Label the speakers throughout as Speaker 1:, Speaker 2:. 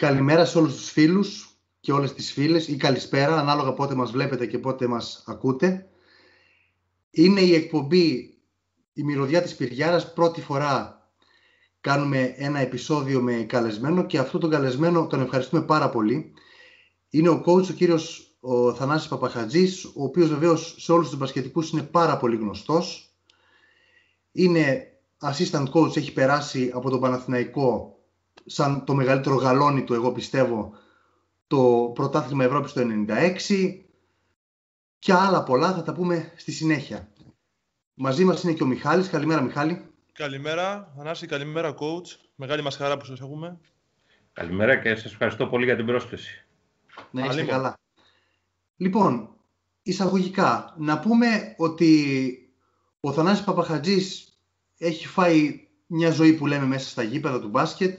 Speaker 1: Καλημέρα σε όλους τους φίλους και όλες τις φίλες ή καλησπέρα, ανάλογα πότε μας βλέπετε και πότε μας ακούτε. Είναι η εκπομπή «Η μυρωδιά της Πυριάρας». Πρώτη φορά κάνουμε ένα επεισόδιο με καλεσμένο και αυτό τον καλεσμένο τον ευχαριστούμε πάρα πολύ. Είναι ο coach, ο κύριος ο Θανάσης Παπαχατζής, ο οποίος βεβαίως σε όλους τους μπασκετικούς είναι πάρα πολύ γνωστός. Είναι assistant coach, έχει περάσει από τον Παναθηναϊκό σαν το μεγαλύτερο γαλόνι του, εγώ πιστεύω, το πρωτάθλημα Ευρώπης το 96 και άλλα πολλά θα τα πούμε στη συνέχεια. Μαζί μας είναι και ο Μιχάλης. Καλημέρα Μιχάλη.
Speaker 2: Καλημέρα, Ανάση, καλημέρα coach. Μεγάλη μας χαρά που σας έχουμε.
Speaker 3: Καλημέρα και σας ευχαριστώ πολύ για την πρόσκληση.
Speaker 1: Να είστε καλά. Λοιπόν, εισαγωγικά, να πούμε ότι ο Θανάσης Παπαχατζής έχει φάει μια ζωή που λέμε μέσα στα γήπεδα του μπάσκετ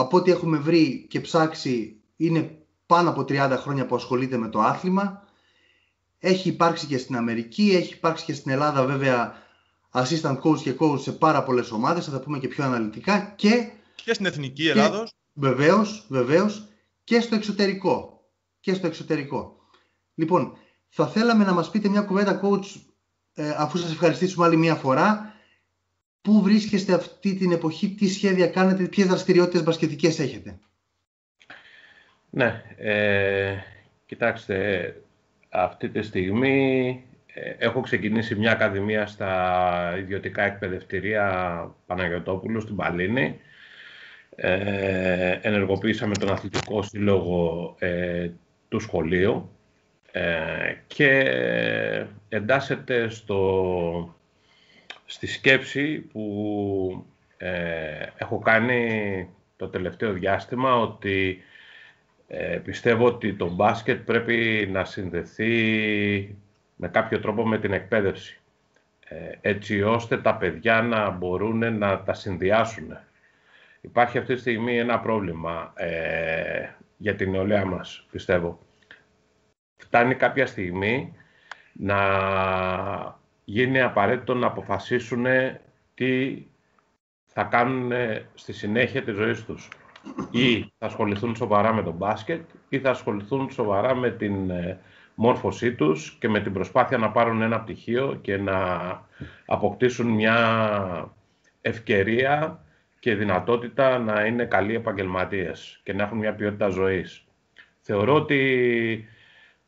Speaker 1: από ό,τι έχουμε βρει και ψάξει είναι πάνω από 30 χρόνια που ασχολείται με το άθλημα. Έχει υπάρξει και στην Αμερική, έχει υπάρξει και στην Ελλάδα βέβαια assistant coach και coach σε πάρα πολλές ομάδες, θα τα πούμε και πιο αναλυτικά και...
Speaker 2: Και στην Εθνική Ελλάδος.
Speaker 1: Βεβαίως, βεβαίως και στο εξωτερικό. Και στο εξωτερικό. Λοιπόν, θα θέλαμε να μας πείτε μια κουβέντα coach ε, αφού σας ευχαριστήσουμε άλλη μια φορά Πού βρίσκεστε αυτή την εποχή, τι σχέδια κάνετε, ποιες δραστηριότητες μπασκετικές έχετε;
Speaker 3: Ναι, ε, κοιτάξτε, αυτή τη στιγμή ε, έχω ξεκινήσει μια ακαδημία στα ιδιωτικά εκπαιδευτηρία Παναγιωτόπουλου στην Παλίνη. Ε, ενεργοποίησαμε τον αθλητικό σύλλογο ε, του σχολείου ε, και εντάσσεται στο στη σκέψη που ε, έχω κάνει το τελευταίο διάστημα ότι ε, πιστεύω ότι το μπάσκετ πρέπει να συνδεθεί με κάποιο τρόπο με την εκπαίδευση ε, έτσι ώστε τα παιδιά να μπορούν να τα συνδυάσουν. Υπάρχει αυτή τη στιγμή ένα πρόβλημα για την νεολαία μας, πιστεύω. Φτάνει κάποια στιγμή να γίνει απαραίτητο να αποφασίσουν τι θα κάνουν στη συνέχεια της ζωής τους. Ή θα ασχοληθούν σοβαρά με τον μπάσκετ ή θα ασχοληθούν σοβαρά με την ε, μόρφωσή τους και με την προσπάθεια να πάρουν ένα πτυχίο και να αποκτήσουν μια ευκαιρία και δυνατότητα να είναι καλοί επαγγελματίες και να έχουν μια ποιότητα ζωής. Θεωρώ ότι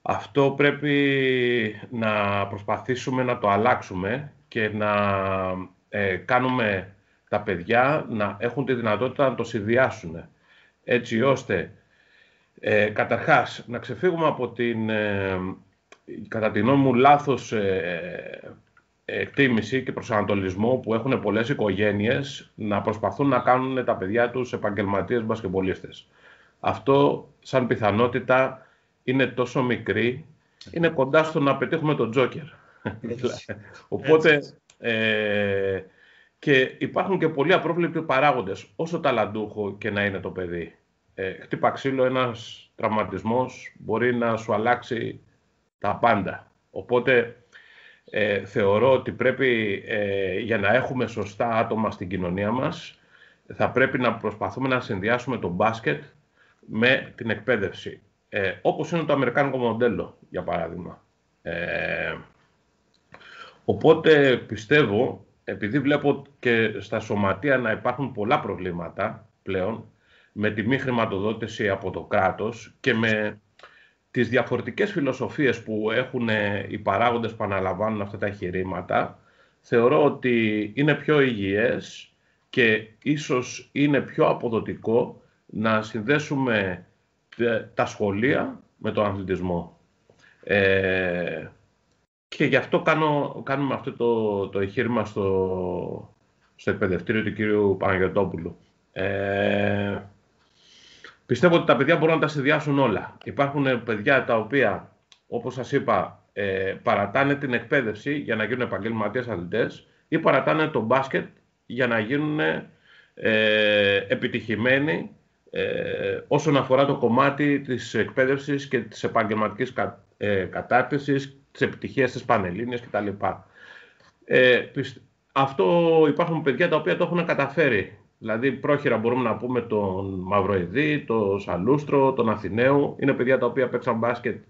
Speaker 3: αυτό πρέπει να προσπαθήσουμε να το αλλάξουμε και να ε, κάνουμε τα παιδιά να έχουν τη δυνατότητα να το συνδυάσουν. Έτσι ώστε, ε, καταρχάς, να ξεφύγουμε από την, ε, κατά την νόμη μου, λάθος ε, εκτίμηση και προσανατολισμό που έχουν πολλές οικογένειες να προσπαθούν να κάνουν τα παιδιά τους επαγγελματίες μπασκεμπολίστες. Αυτό, σαν πιθανότητα, είναι τόσο μικρή, είναι κοντά στο να πετύχουμε τον Τζόκερ. Οπότε, ε, και υπάρχουν και πολλοί απρόβλεπτοι παράγοντες, όσο ταλαντούχο και να είναι το παιδί. Ε, χτύπα ξύλο, ένας τραυματισμός μπορεί να σου αλλάξει τα πάντα. Οπότε, ε, θεωρώ ότι πρέπει, ε, για να έχουμε σωστά άτομα στην κοινωνία μας, θα πρέπει να προσπαθούμε να συνδυάσουμε το μπάσκετ με την εκπαίδευση ε, όπως είναι το αμερικάνικο μοντέλο, για παράδειγμα. Ε, οπότε πιστεύω, επειδή βλέπω και στα σωματεία να υπάρχουν πολλά προβλήματα πλέον, με τη μη χρηματοδότηση από το κράτος και με τις διαφορετικές φιλοσοφίες που έχουν οι παράγοντες που αναλαμβάνουν αυτά τα εγχειρήματα, θεωρώ ότι είναι πιο υγιές και ίσως είναι πιο αποδοτικό να συνδέσουμε τα σχολεία με τον αθλητισμό. Ε, και γι' αυτό κάνω, κάνουμε αυτό το, το εγχείρημα στο, στο εκπαιδευτήριο του κύριου Παναγιωτόπουλου. Ε, πιστεύω ότι τα παιδιά μπορούν να τα συνδυάσουν όλα. Υπάρχουν παιδιά τα οποία, όπως σας είπα, ε, παρατάνε την εκπαίδευση για να γίνουν επαγγελματίες αθλητές ή παρατάνε το μπάσκετ για να γίνουν ε, επιτυχημένοι ε, όσον αφορά το κομμάτι της εκπαίδευσης και της επαγγελματικής κα, ε, κατάρτισης, της επιτυχίας της Πανελλήνιας κτλ. Ε, αυτό υπάρχουν παιδιά τα οποία το έχουν καταφέρει Δηλαδή πρόχειρα μπορούμε να πούμε τον Μαυροειδή, τον Σαλούστρο, τον Αθηναίου. Είναι παιδιά τα οποία παίξαν μπάσκετ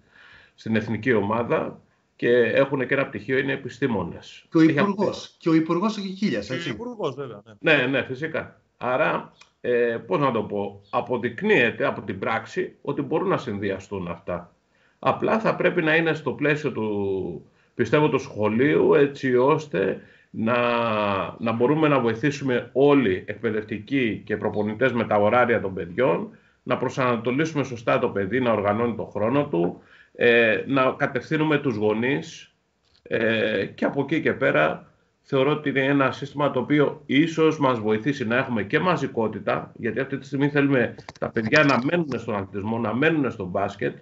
Speaker 3: στην εθνική ομάδα και έχουν και ένα πτυχίο, είναι επιστήμονες.
Speaker 1: Και ο Υπουργός. Και ο Υπουργός ο Κικίλια, έτσι.
Speaker 2: Και ο Υπουργός, βέβαια.
Speaker 3: Ναι. ναι, ναι, φυσικά. Άρα, ε, πώς να το πω, αποδεικνύεται από την πράξη ότι μπορούν να συνδυαστούν αυτά. Απλά θα πρέπει να είναι στο πλαίσιο του, πιστεύω, του σχολείου, έτσι ώστε να, να μπορούμε να βοηθήσουμε όλοι εκπαιδευτικοί και προπονητές με τα ωράρια των παιδιών, να προσανατολίσουμε σωστά το παιδί, να οργανώνει το χρόνο του, ε, να κατευθύνουμε τους γονείς ε, και από εκεί και πέρα θεωρώ ότι είναι ένα σύστημα το οποίο ίσως μας βοηθήσει να έχουμε και μαζικότητα, γιατί αυτή τη στιγμή θέλουμε τα παιδιά να μένουν στον αθλητισμό, να μένουν στο μπάσκετ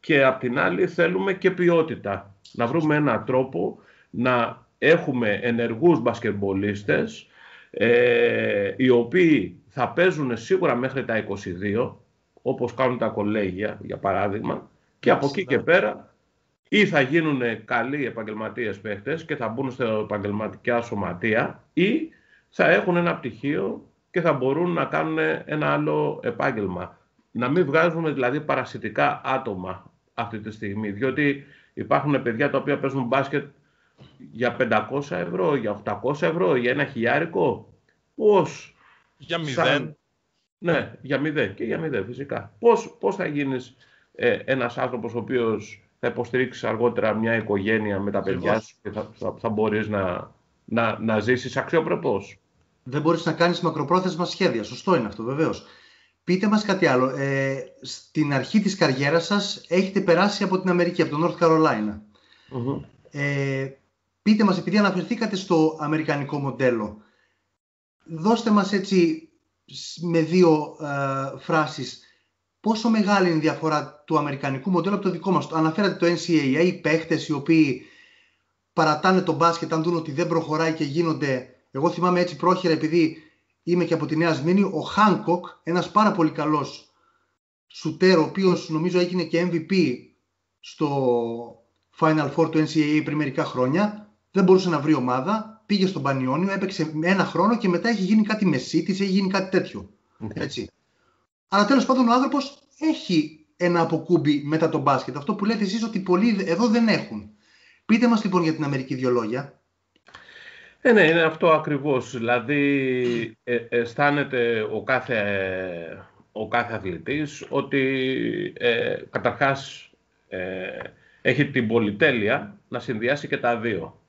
Speaker 3: και απ' την άλλη θέλουμε και ποιότητα. Να βρούμε έναν τρόπο να έχουμε ενεργούς μπασκετμπολίστες ε, οι οποίοι θα παίζουν σίγουρα μέχρι τα 22 όπως κάνουν τα κολέγια για παράδειγμα και από εκεί και ναι. πέρα ή θα γίνουν καλοί επαγγελματίες παίχτες και θα μπουν στα επαγγελματικά σωματεία ή θα έχουν ένα πτυχίο και θα μπορούν να κάνουν ένα άλλο επάγγελμα. Να μην βγάζουμε δηλαδή παρασιτικά άτομα αυτή τη στιγμή, διότι υπάρχουν παιδιά τα οποία παίζουν μπάσκετ για 500 ευρώ, για 800 ευρώ, για ένα χιλιάρικο. Πώς...
Speaker 2: Για μηδέν.
Speaker 3: Ναι, για μηδέν και για μηδέν φυσικά. Πώς, πώς θα γίνεις ε, ένας άνθρωπος ο οποίος θα υποστηρίξεις αργότερα μια οικογένεια με τα παιδιά σου και θα, θα, θα μπορείς να, να, να ζήσεις αξιοπρεπώς.
Speaker 1: Δεν μπορείς να κάνεις μακροπρόθεσμα σχέδια. Σωστό είναι αυτό βεβαίως. Πείτε μας κάτι άλλο. Ε, στην αρχή της καριέρας σας έχετε περάσει από την Αμερική, από το North Carolina. mm Ε, πείτε μας, επειδή αναφερθήκατε στο αμερικανικό μοντέλο, δώστε μας έτσι με δύο ε, φράσεις πόσο μεγάλη είναι η διαφορά του αμερικανικού μοντέλου από το δικό μας. Αναφέρατε το NCAA, οι παίχτες οι οποίοι παρατάνε τον μπάσκετ αν δουν ότι δεν προχωράει και γίνονται... Εγώ θυμάμαι έτσι πρόχειρα επειδή είμαι και από τη Νέα Σμήνη, ο Χάνκοκ, ένας πάρα πολύ καλός σουτέρ, ο οποίος νομίζω έγινε και MVP στο Final Four του NCAA πριν μερικά χρόνια, δεν μπορούσε να βρει ομάδα, πήγε στον Πανιόνιο, έπαιξε ένα χρόνο και μετά έχει γίνει κάτι μεσίτης, έχει γίνει κάτι τέτοιο. Έτσι. Αλλά τέλος πάντων ο άνθρωπος έχει ένα αποκούμπι μετά τον μπάσκετ. Αυτό που λέτε εσείς ότι πολλοί εδώ δεν έχουν. Πείτε μας λοιπόν για την Αμερική δύο λόγια.
Speaker 3: Ε, ναι, είναι αυτό ακριβώς. Δηλαδή ε, αισθάνεται ο κάθε, ο κάθε αθλητής ότι ε, καταρχάς ε, έχει την πολυτέλεια να συνδυάσει και τα δύο.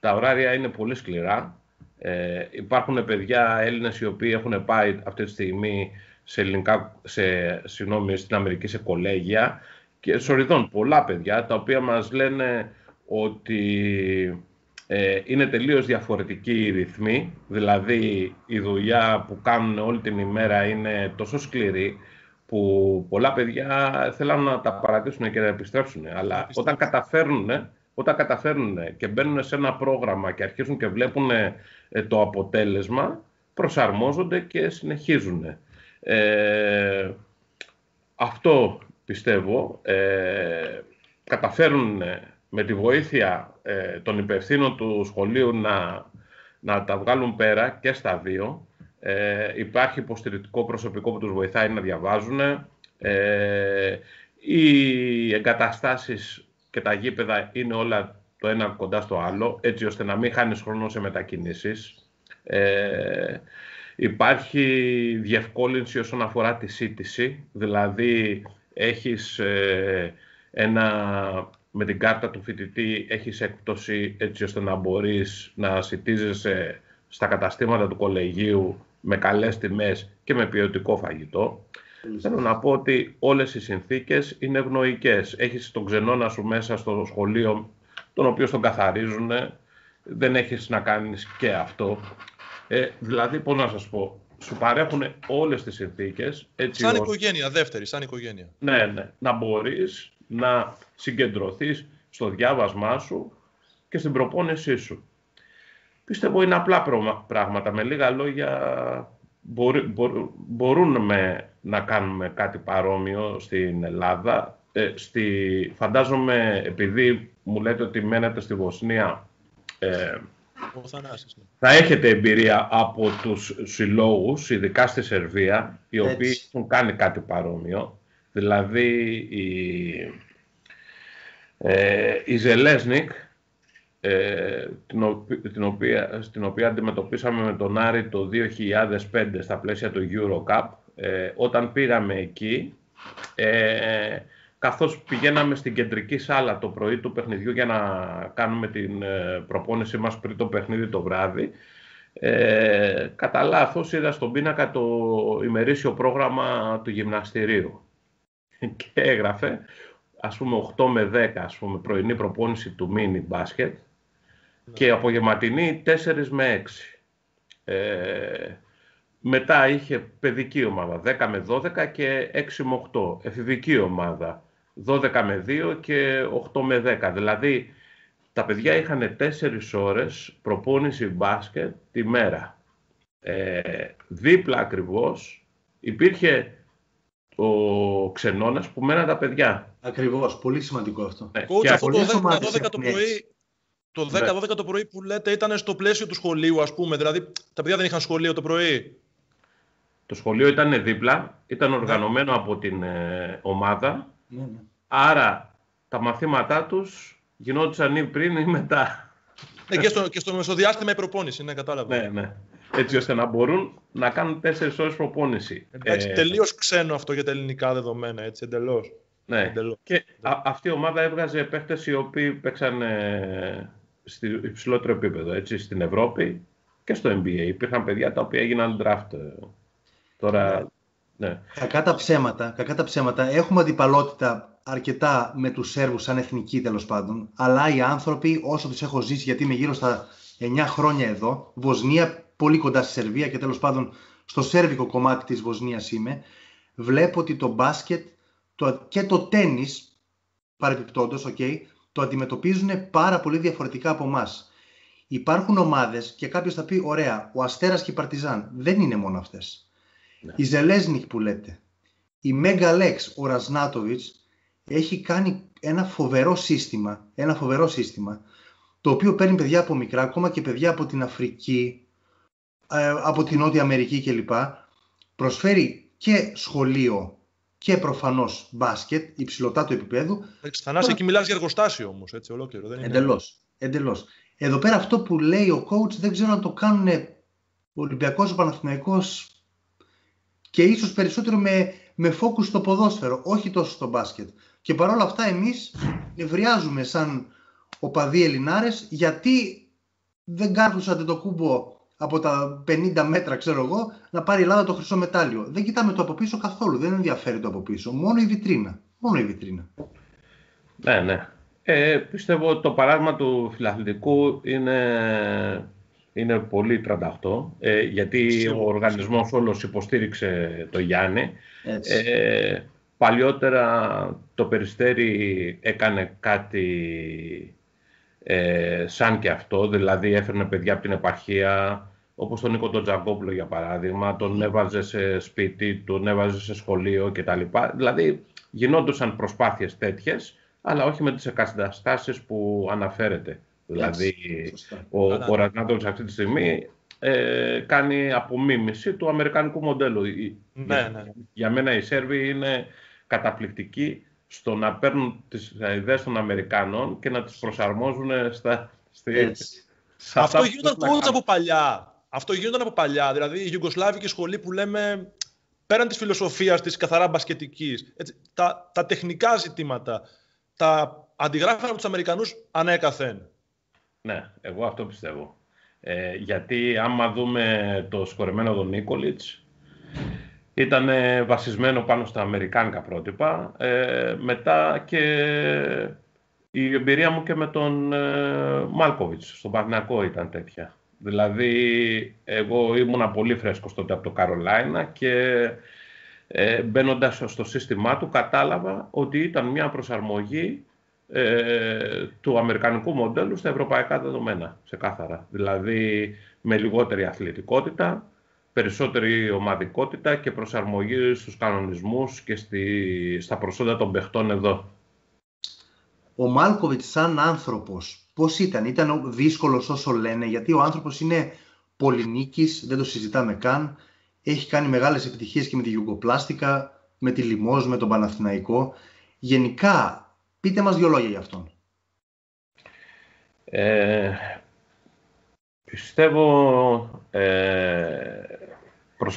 Speaker 3: Τα ωράρια είναι πολύ σκληρά. Ε, υπάρχουν παιδιά Έλληνες οι οποίοι έχουν πάει αυτή τη στιγμή σε ελληνικά, σε, συγγνώμη, στην Αμερική σε κολέγια και σοριδών πολλά παιδιά τα οποία μας λένε ότι ε, είναι τελείως διαφορετική η ρυθμή, δηλαδή η δουλειά που κάνουν όλη την ημέρα είναι τόσο σκληρή που πολλά παιδιά θέλουν να τα παρατήσουν και να επιστρέψουν. Αλλά όταν καταφέρνουν, όταν καταφέρνουν και μπαίνουν σε ένα πρόγραμμα και αρχίζουν και βλέπουν ε, το αποτέλεσμα, προσαρμόζονται και συνεχίζουν. Ε, αυτό πιστεύω ε, καταφέρουν με τη βοήθεια ε, των υπευθύνων του σχολείου να, να τα βγάλουν πέρα και στα δύο. Ε, υπάρχει υποστηρικτικό προσωπικό που τους βοηθάει να διαβάζουν. Ε, οι εγκαταστάσεις και τα γήπεδα είναι όλα το ένα κοντά στο άλλο, έτσι ώστε να μην χάνεις χρόνο σε μετακινήσεις. Ε, Υπάρχει διευκόλυνση όσον αφορά τη σύντηση, δηλαδή έχεις ε, ένα, με την κάρτα του φοιτητή έχεις έκπτωση έτσι ώστε να μπορείς να σητίζεσαι στα καταστήματα του κολεγίου με καλές τιμές και με ποιοτικό φαγητό. Θέλω να πω ότι όλες οι συνθήκες είναι ευνοϊκές. Έχεις τον ξενώνα σου μέσα στο σχολείο, τον οποίο τον καθαρίζουν, δεν έχεις να κάνεις και αυτό. Ε, δηλαδή, πώς να σας πω, σου παρέχουν όλες τις συνθήκες. Έτσι
Speaker 2: σαν οικογένεια, δεύτερη, σαν οικογένεια.
Speaker 3: Ναι, ναι. Να μπορείς να συγκεντρωθείς στο διάβασμά σου και στην προπόνησή σου. Πιστεύω είναι απλά πράγματα. Με λίγα λόγια μπορούμε να κάνουμε κάτι παρόμοιο στην Ελλάδα. Ε, στη, φαντάζομαι, επειδή μου λέτε ότι μένετε στη Βοσνία, ε,
Speaker 2: ναι.
Speaker 3: Θα έχετε εμπειρία από τους συλλόγους, ειδικά στη Σερβία, οι οποίοι Έτσι. έχουν κάνει κάτι παρόμοιο. Δηλαδή, η, ε, η Ζελέσνικ, ε, την, την, οποία, στην οποία αντιμετωπίσαμε με τον Άρη το 2005 στα πλαίσια του Eurocup, ε, όταν πήγαμε εκεί, ε, καθώς πηγαίναμε στην κεντρική σάλα το πρωί του παιχνιδιού για να κάνουμε την ε, προπόνησή μας πριν το παιχνίδι το βράδυ, ε, κατά λάθος είδα στον πίνακα το ημερήσιο πρόγραμμα του γυμναστηρίου και έγραφε ας πούμε 8 με 10 ας πούμε πρωινή προπόνηση του mini μπάσκετ ναι. και απογευματινή 4 με 6. Ε, μετά είχε παιδική ομάδα 10 με 12 και 6 με 8. Εφηβική ομάδα 12 με 2 και 8 με 10. Δηλαδή, τα παιδιά είχαν 4 ώρες προπόνηση μπάσκετ τη μέρα. Ε, δίπλα ακριβώς υπήρχε ο ξενώνας που μέναν τα παιδιά.
Speaker 1: Ακριβώς, πολύ σημαντικό αυτό.
Speaker 2: Ε, και αυτό το 10-12 το πρωί, το 10-12 ναι. το πρωί που λέτε ήταν στο πλαίσιο του σχολείου, ας πούμε. Δηλαδή, τα παιδιά δεν είχαν σχολείο το πρωί;
Speaker 3: Το σχολείο ήταν δίπλα, ήταν οργανωμένο από την ε, ομάδα. Ναι, ναι. Άρα τα μαθήματά τους γινόντουσαν ή πριν ή μετά.
Speaker 2: Ναι, και στο, και στο μεσοδιάστημα η προπόνηση, ναι, κατάλαβα.
Speaker 3: Ναι, ναι. Έτσι ώστε να μπορούν να κάνουν τέσσερις ώρες προπόνηση.
Speaker 2: Εντάξει, ε, τελείως ξένο αυτό για τα ελληνικά δεδομένα, έτσι, εντελώς.
Speaker 3: Ναι. Εντελώς. Και α, αυτή η ομάδα έβγαζε παίχτες οι οποίοι παίξαν ε, στο υψηλότερο επίπεδο, έτσι, στην Ευρώπη και στο NBA. Υπήρχαν παιδιά τα οποία έγιναν draft. Ε, τώρα, ναι.
Speaker 1: Κακά τα ψέματα, κακά τα ψέματα. Έχουμε αντιπαλότητα αρκετά με τους Σέρβους σαν εθνική τέλος πάντων, αλλά οι άνθρωποι όσο τους έχω ζήσει, γιατί είμαι γύρω στα 9 χρόνια εδώ, Βοσνία πολύ κοντά στη Σερβία και τέλος πάντων στο σέρβικο κομμάτι της Βοσνίας είμαι, βλέπω ότι το μπάσκετ το, και το τένις, παρεπιπτόντως, okay, το αντιμετωπίζουν πάρα πολύ διαφορετικά από εμάς. Υπάρχουν ομάδες και κάποιος θα πει, ωραία, ο Αστέρας και η Παρτιζάν δεν είναι μόνο αυτές. Ναι. Η Ζελέσνικ που λέτε, η Μέγα Λέξ, ο Ρασνάτοβιτς, έχει κάνει ένα φοβερό σύστημα, ένα φοβερό σύστημα, το οποίο παίρνει παιδιά από μικρά, ακόμα και παιδιά από την Αφρική, ε, από την Νότια Αμερική κλπ. Προσφέρει και σχολείο και προφανώς μπάσκετ, υψηλωτά του επίπεδου.
Speaker 2: Θανάση, εκεί μιλάς για εργοστάσιο όμως, έτσι ολόκληρο.
Speaker 1: Δεν είναι... Εντελώς, εντελώς. Εδώ πέρα αυτό που λέει ο coach δεν ξέρω αν το κάνουν ο Ολυμπιακός, ο Παναθηναϊκός και ίσως περισσότερο με, με focus στο ποδόσφαιρο, όχι τόσο στο μπάσκετ. Και παρόλα αυτά εμείς ευριάζουμε σαν οπαδοί Ελληνάρες γιατί δεν κάρφουσατε το κούμπο από τα 50 μέτρα, ξέρω εγώ, να πάρει η Ελλάδα το χρυσό μετάλλιο. Δεν κοιτάμε το από πίσω καθόλου. Δεν ενδιαφέρει το από πίσω. Μόνο η βιτρίνα. Μόνο η βιτρίνα.
Speaker 3: Ναι, ναι. Ε, πιστεύω ότι το παράδειγμα του φιλαθλητικού είναι, είναι πολύ 38, ε, γιατί ο οργανισμός όλος υποστήριξε το Γιάννη. Ε, Παλιότερα το Περιστέρι έκανε κάτι ε, σαν και αυτό, δηλαδή έφερνε παιδιά από την επαρχία, όπως τον Νίκο τον Τζαγκόπουλο για παράδειγμα, τον έβαζε σε σπίτι, τον έβαζε σε σχολείο κτλ. Δηλαδή γινόντουσαν προσπάθειες τέτοιες, αλλά όχι με τις εγκαταστάσεις που αναφέρεται. Δηλαδή ο, ο Ρασνάτος αυτή τη στιγμή ε, κάνει απομίμηση του αμερικανικού μοντέλου.
Speaker 2: Ναι, ναι.
Speaker 3: Για μένα οι Σέρβοι είναι καταπληκτικοί στο να παίρνουν τις ιδέες των Αμερικάνων και να τις προσαρμόζουν στα... Στη,
Speaker 2: Αυτό γίνονταν coach από παλιά. Αυτό γίνονταν από παλιά. Δηλαδή η Ιουγκοσλάβικη σχολή που λέμε πέραν της φιλοσοφίας της καθαρά μπασκετικής, έτσι, τα, τα τεχνικά ζητήματα, τα αντιγράφουν από τους Αμερικανούς ανέκαθεν.
Speaker 3: Ναι, εγώ αυτό πιστεύω. Ε, γιατί άμα δούμε το σκορεμένο τον Νίκολιτς, ήταν βασισμένο πάνω στα αμερικάνικα πρότυπα. Ε, μετά και η εμπειρία μου και με τον ε, Μάλκοβιτς, στον Παγνακό ήταν τέτοια. Δηλαδή, εγώ ήμουνα πολύ φρέσκος τότε από το Καρολάινα και ε, μπαίνοντας στο σύστημά του κατάλαβα ότι ήταν μια προσαρμογή ε, του αμερικανικού μοντέλου στα ευρωπαϊκά δεδομένα, σε κάθαρα. Δηλαδή, με λιγότερη αθλητικότητα, περισσότερη ομαδικότητα και προσαρμογή στους κανονισμούς και στη, στα προσόντα των παιχτών εδώ.
Speaker 1: Ο Μάλκοβιτς σαν άνθρωπος, πώς ήταν, ήταν δύσκολος όσο λένε, γιατί ο άνθρωπος είναι πολυνίκης, δεν το συζητάμε καν, έχει κάνει μεγάλες επιτυχίες και με τη Γιουγκοπλάστικα, με τη Λιμόζ, με τον Παναθηναϊκό. Γενικά, πείτε μας δύο λόγια για αυτόν.
Speaker 3: Ε, πιστεύω ε,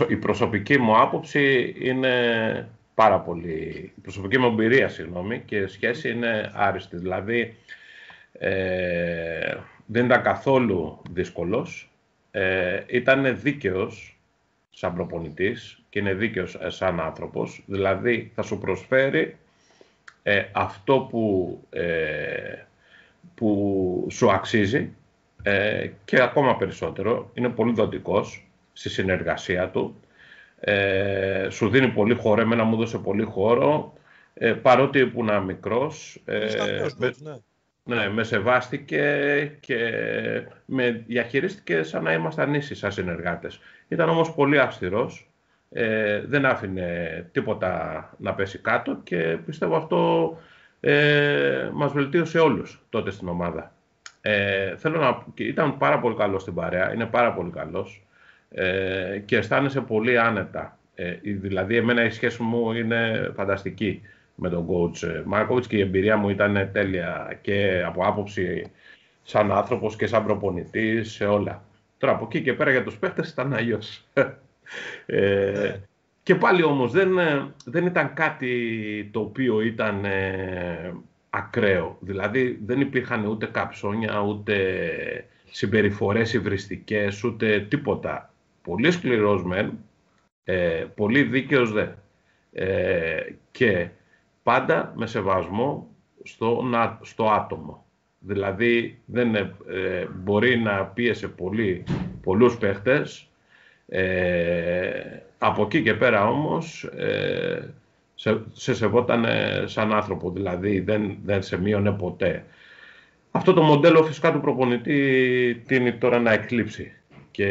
Speaker 3: η προσωπική μου άποψη είναι πάρα πολύ... Η προσωπική μου εμπειρία, συγγνώμη, και σχέση είναι άριστη. Δηλαδή, ε, δεν ήταν καθόλου δύσκολος. Ε, ήταν δίκαιος σαν προπονητής και είναι δίκαιος σαν άνθρωπος. Δηλαδή, θα σου προσφέρει ε, αυτό που, ε, που σου αξίζει ε, και ακόμα περισσότερο. Είναι πολύ δοτικός στη συνεργασία του. Ε, σου δίνει πολύ χώρο, εμένα μου έδωσε πολύ χώρο, ε, παρότι ήμουν μικρός. Ε, με, ναι. ναι, με σεβάστηκε και με διαχειρίστηκε σαν να ήμασταν ίσοι σαν συνεργάτες. Ήταν όμως πολύ αυστηρός, ε, δεν άφηνε τίποτα να πέσει κάτω και πιστεύω αυτό ε, μας βελτίωσε όλους τότε στην ομάδα. Ε, θέλω να, ήταν πάρα πολύ καλός στην παρέα, είναι πάρα πολύ καλός ε, και αισθάνεσαι πολύ άνετα. Ε, δηλαδή, εμένα η σχέση μου είναι φανταστική με τον coach Μάρκοβιτς και η εμπειρία μου ήταν τέλεια και από άποψη σαν άνθρωπος και σαν προπονητής σε όλα. Τώρα από εκεί και πέρα για τους παίχτες ήταν αλλιώς. Ε, ναι. και πάλι όμως δεν, δεν ήταν κάτι το οποίο ήταν ε, ακραίο. Δηλαδή δεν υπήρχαν ούτε καψόνια, ούτε συμπεριφορές υβριστικές, ούτε τίποτα πολύ σκληρός μεν, ε, πολύ δίκαιος δε. Ε, και πάντα με σεβασμό στο, στο άτομο. Δηλαδή δεν ε, μπορεί να πίεσε πολύ, πολλούς παίχτες. Από εκεί και πέρα όμως σε, σε σεβόταν σαν άνθρωπο, δηλαδή δεν, δεν σε μείωνε ποτέ. Αυτό το μοντέλο φυσικά του προπονητή τίνει τώρα να εκλείψει. Και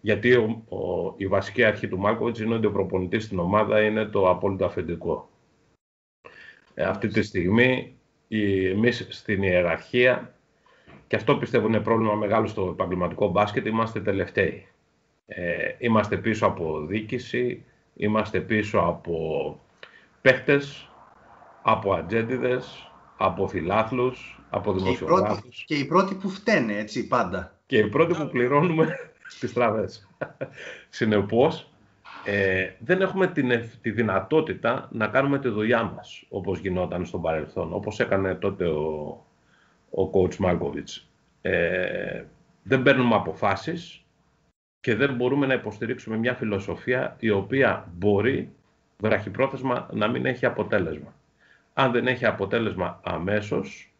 Speaker 3: γιατί ο, η βασική αρχή του Μάρκοβιτς είναι ότι ο προπονητής στην ομάδα είναι το απόλυτο αφεντικό. Ε, αυτή τη στιγμή εμείς στην ιεραρχία, και αυτό πιστεύω είναι πρόβλημα μεγάλο στο επαγγελματικό μπάσκετ, είμαστε τελευταίοι. Ε, είμαστε πίσω από δίκηση, είμαστε πίσω από παίχτες, από ατζέντιδες, από φιλάθλους, από δημοσιογράφους.
Speaker 1: Και οι πρώτοι που φταίνε, έτσι, πάντα
Speaker 3: και οι πρώτοι που πληρώνουμε τις τραβές. Συνεπώς, ε, δεν έχουμε την, τη δυνατότητα να κάνουμε τη δουλειά μας, όπως γινόταν στο παρελθόν, όπως έκανε τότε ο, ο coach Μάρκοβιτς. Ε, δεν παίρνουμε αποφάσεις και δεν μπορούμε να υποστηρίξουμε μια φιλοσοφία η οποία μπορεί βραχυπρόθεσμα να μην έχει αποτέλεσμα. Αν δεν έχει αποτέλεσμα αμέσως,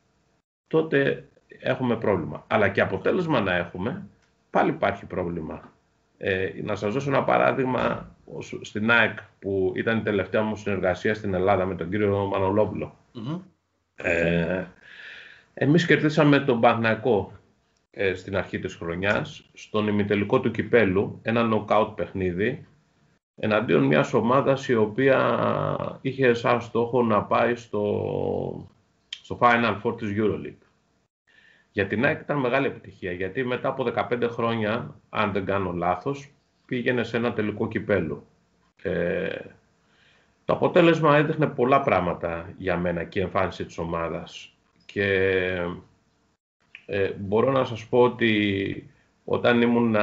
Speaker 3: τότε έχουμε πρόβλημα. Αλλά και αποτέλεσμα να έχουμε, πάλι υπάρχει πρόβλημα. Ε, να σας δώσω ένα παράδειγμα στην ΑΕΚ που ήταν η τελευταία μου συνεργασία στην Ελλάδα με τον κύριο Μανολόπουλο. Mm-hmm. Ε, εμείς κερδίσαμε τον Παναγικό ε, στην αρχή της χρονιάς, στον ημιτελικό του κυπέλου, ένα νοκάουτ παιχνίδι, εναντίον μιας ομάδας η οποία είχε σαν στόχο να πάει στο, στο Final Four της EuroLeague. Για την ΑΕΚ ήταν μεγάλη επιτυχία, γιατί μετά από 15 χρόνια, αν δεν κάνω λάθος, πήγαινε σε ένα τελικό κυπέλο. Ε, το αποτέλεσμα έδειχνε πολλά πράγματα για μένα και η εμφάνιση της ομάδας. Και ε, μπορώ να σας πω ότι όταν ήμουν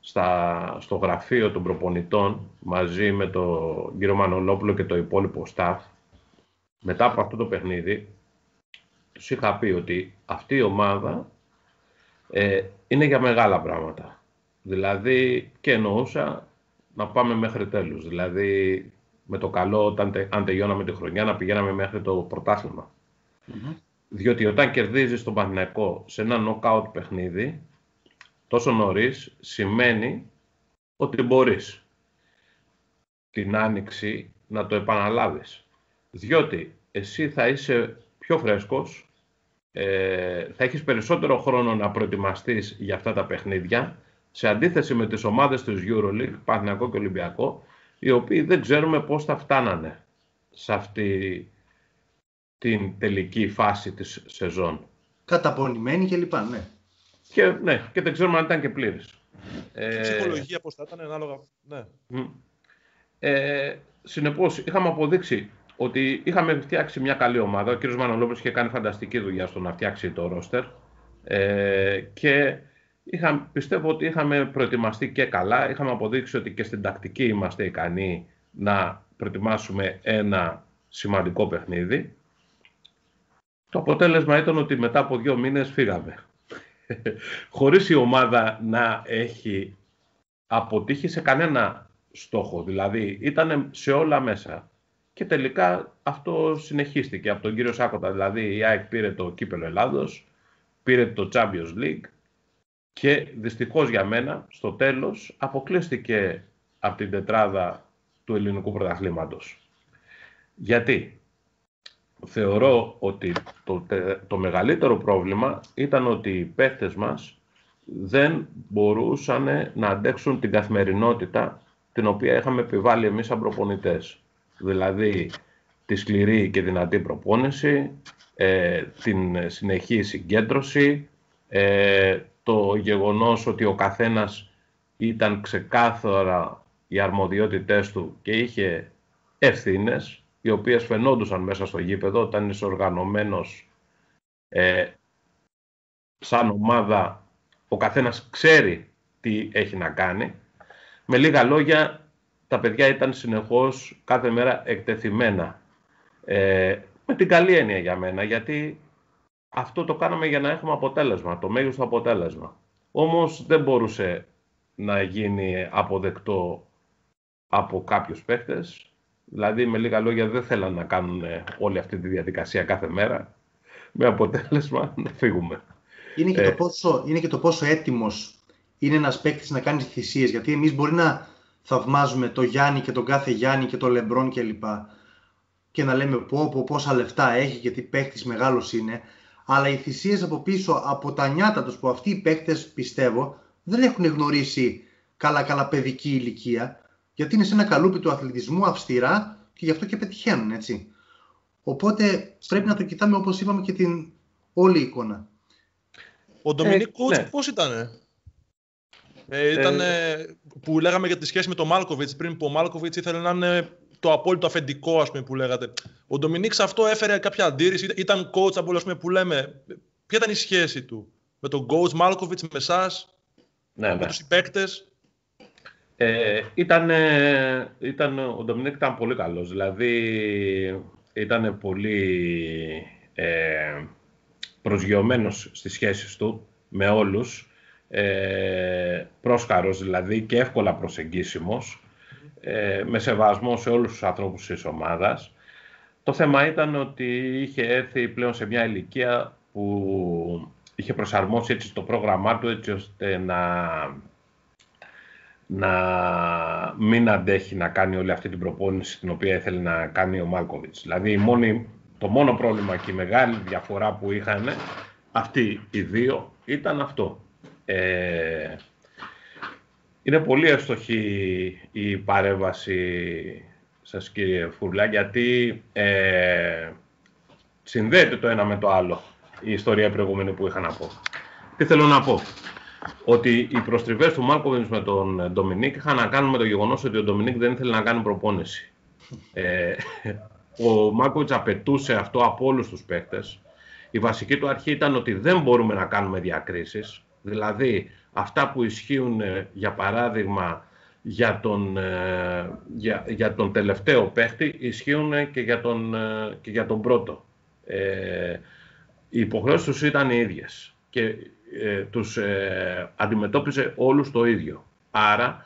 Speaker 3: στα, στο γραφείο των προπονητών μαζί με τον κύριο Μανολόπουλο και το υπόλοιπο staff, μετά από αυτό το παιχνίδι, τους είχα πει ότι αυτή η ομάδα ε, είναι για μεγάλα πράγματα. Δηλαδή, και εννοούσα να πάμε μέχρι τέλους. Δηλαδή, με το καλό, όταν, αν τελειώναμε τη χρονιά, να πηγαίναμε μέχρι το πρωταθλημα Διότι όταν κερδίζεις τον Παναθηναϊκό σε ένα νοκάουτ παιχνίδι, τόσο νωρίς, σημαίνει ότι μπορείς την άνοιξη να το επαναλάβεις. Διότι εσύ θα είσαι πιο φρέσκος, ε, θα έχεις περισσότερο χρόνο να προετοιμαστείς για αυτά τα παιχνίδια, σε αντίθεση με τις ομάδες του EuroLeague, Παναθηναϊκό και Ολυμπιακό, οι οποίοι δεν ξέρουμε πώς θα φτάνανε σε αυτή την τελική φάση της σεζόν.
Speaker 1: καταπονημένοι κλπ. Ναι.
Speaker 3: Και, ναι, και δεν ξέρουμε αν ήταν και πλήρης.
Speaker 2: Ε, ψυχολογία πώς θα ήταν, ανάλογα. Ναι.
Speaker 3: Ε, συνεπώς, είχαμε αποδείξει ότι είχαμε φτιάξει μια καλή ομάδα. Ο κ. Μανολόπουλος είχε κάνει φανταστική δουλειά στο να φτιάξει το ρόστερ. Ε, και είχα, πιστεύω ότι είχαμε προετοιμαστεί και καλά. Είχαμε αποδείξει ότι και στην τακτική είμαστε ικανοί να προετοιμάσουμε ένα σημαντικό παιχνίδι. Το αποτέλεσμα ήταν ότι μετά από δύο μήνες φύγαμε. Χωρίς η ομάδα να έχει αποτύχει σε κανένα στόχο. Δηλαδή ήταν σε όλα μέσα. Και τελικά αυτό συνεχίστηκε από τον κύριο Σάκοτα. Δηλαδή η ΑΕΚ πήρε το κύπελο Ελλάδος, πήρε το Champions League και δυστυχώς για μένα στο τέλος αποκλείστηκε από την τετράδα του ελληνικού πρωταθλήματος. Γιατί; Θεωρώ ότι το, το μεγαλύτερο πρόβλημα ήταν ότι οι παίχτες μας δεν μπορούσαν να αντέξουν την καθημερινότητα την οποία είχαμε επιβάλει εμείς σαν προπονητές. Δηλαδή τη σκληρή και δυνατή προπόνηση, ε, την συνεχή συγκέντρωση, ε, το γεγονός ότι ο καθένας ήταν ξεκάθαρα οι αρμοδιότητές του και είχε ευθύνες, οι οποίες φαινόντουσαν μέσα στο γήπεδο όταν είσαι οργανωμένος ε, σαν ομάδα, ο καθένας ξέρει τι έχει να κάνει. Με λίγα λόγια, τα παιδιά ήταν συνεχώς κάθε μέρα εκτεθειμένα. Ε, με την καλή έννοια για μένα, γιατί αυτό το κάναμε για να έχουμε αποτέλεσμα, το μέγιστο αποτέλεσμα. Όμως δεν μπορούσε να γίνει αποδεκτό από κάποιους παίχτες. Δηλαδή, με λίγα λόγια, δεν θέλαν να κάνουν όλη αυτή τη διαδικασία κάθε μέρα, με αποτέλεσμα να φύγουμε.
Speaker 1: Είναι και, το, ε, πόσο, είναι και το πόσο έτοιμος είναι ένας παίκτης να κάνει θυσίες, γιατί εμείς μπορεί να θαυμάζουμε το Γιάννη και τον κάθε Γιάννη και τον Λεμπρόν κλπ. Και να λέμε πω, πω πόσα λεφτά έχει και τι παίκτης μεγάλος είναι. Αλλά οι θυσίες από πίσω, από τα νιάτα τους που αυτοί οι παίκτες πιστεύω δεν έχουν γνωρίσει καλά καλά παιδική ηλικία. Γιατί είναι σε ένα καλούπι του αθλητισμού αυστηρά και γι' αυτό και πετυχαίνουν έτσι. Οπότε πρέπει να το κοιτάμε όπως είπαμε και την όλη εικόνα.
Speaker 2: Ο Ντομινίκ ε, ναι. πώς ήτανε; Ε, ήταν ε, που λέγαμε για τη σχέση με τον Μάλκοβιτς πριν, που ο Μάλκοβιτς ήθελε να είναι το απόλυτο αφεντικό, ας πούμε, που λέγατε. Ο Ντομινίκ αυτό έφερε κάποια αντίρρηση, ήταν coach από πούμε, που λέμε. Ποια ήταν η σχέση του με τον coach Μάλκοβιτς, με εσάς, ναι, με ναι. τους συμπαίκτες;
Speaker 3: Ε, ήταν, ήταν, ο Ντομινίκ ήταν πολύ καλός, δηλαδή ήταν πολύ ε, προσγειωμένος στις σχέσεις του με όλους ε, πρόσκαρος δηλαδή και εύκολα προσεγγίσιμος, ε, με σεβασμό σε όλους τους ανθρώπους της ομάδας. Το θέμα ήταν ότι είχε έρθει πλέον σε μια ηλικία που είχε προσαρμόσει έτσι το πρόγραμμά του έτσι ώστε να, να μην αντέχει να κάνει όλη αυτή την προπόνηση την οποία ήθελε να κάνει ο Μάλκοβιτς. Δηλαδή μόνη, το μόνο πρόβλημα και η μεγάλη διαφορά που είχαν αυτοί οι δύο ήταν αυτό. Ε, είναι πολύ εύστοχη η παρέμβαση σας κύριε Φουρλά γιατί ε, συνδέεται το ένα με το άλλο η ιστορία προηγούμενη που είχα να πω. Τι θέλω να πω; Ότι οι προστριβές του Μάρκοβινς με τον Ντομινίκ είχαν να κάνουν με το γεγονός ότι ο Ντομινίκ δεν ήθελε να κάνει προπόνηση. Ε, ο Μάρκοβιτς απαιτούσε αυτό από όλους τους παίκτες. Η βασική του αρχή ήταν ότι δεν μπορούμε να κάνουμε διακρίσεις. Δηλαδή, αυτά που ισχύουν, ε, για παράδειγμα, για τον, ε, για, για τον τελευταίο παίχτη, ισχύουν και για τον, ε, και για τον πρώτο. Ε, οι υποχρεώσεις τους ήταν οι ίδιες και ε, τους ε, αντιμετώπιζε όλους το ίδιο. Άρα,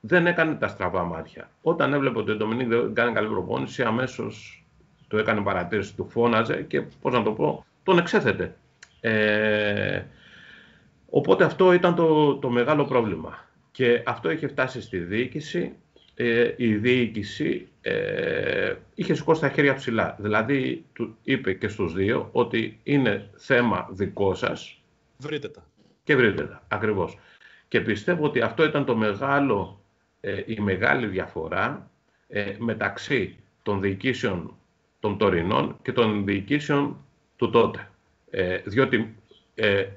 Speaker 3: δεν έκανε τα στραβά μάτια. Όταν έβλεπε ότι ο Ντομινίκ δεν κάνει καλή προπόνηση, αμέσως του έκανε παρατήρηση, του φώναζε και, πώς να το πω, τον εξέθετε. Ε, Οπότε αυτό ήταν το, το μεγάλο πρόβλημα. Και αυτό είχε φτάσει στη διοίκηση. Ε, η διοίκηση ε, είχε σηκώσει τα χέρια ψηλά. Δηλαδή, του είπε και στους δύο ότι είναι θέμα δικό σας.
Speaker 2: Βρείτε τα.
Speaker 3: Και βρείτε τα, ακριβώς. Και πιστεύω ότι αυτό ήταν το μεγάλο, ε, η μεγάλη διαφορά ε, μεταξύ των διοικήσεων των τωρινών και των διοικήσεων του τότε. Ε, διότι ε,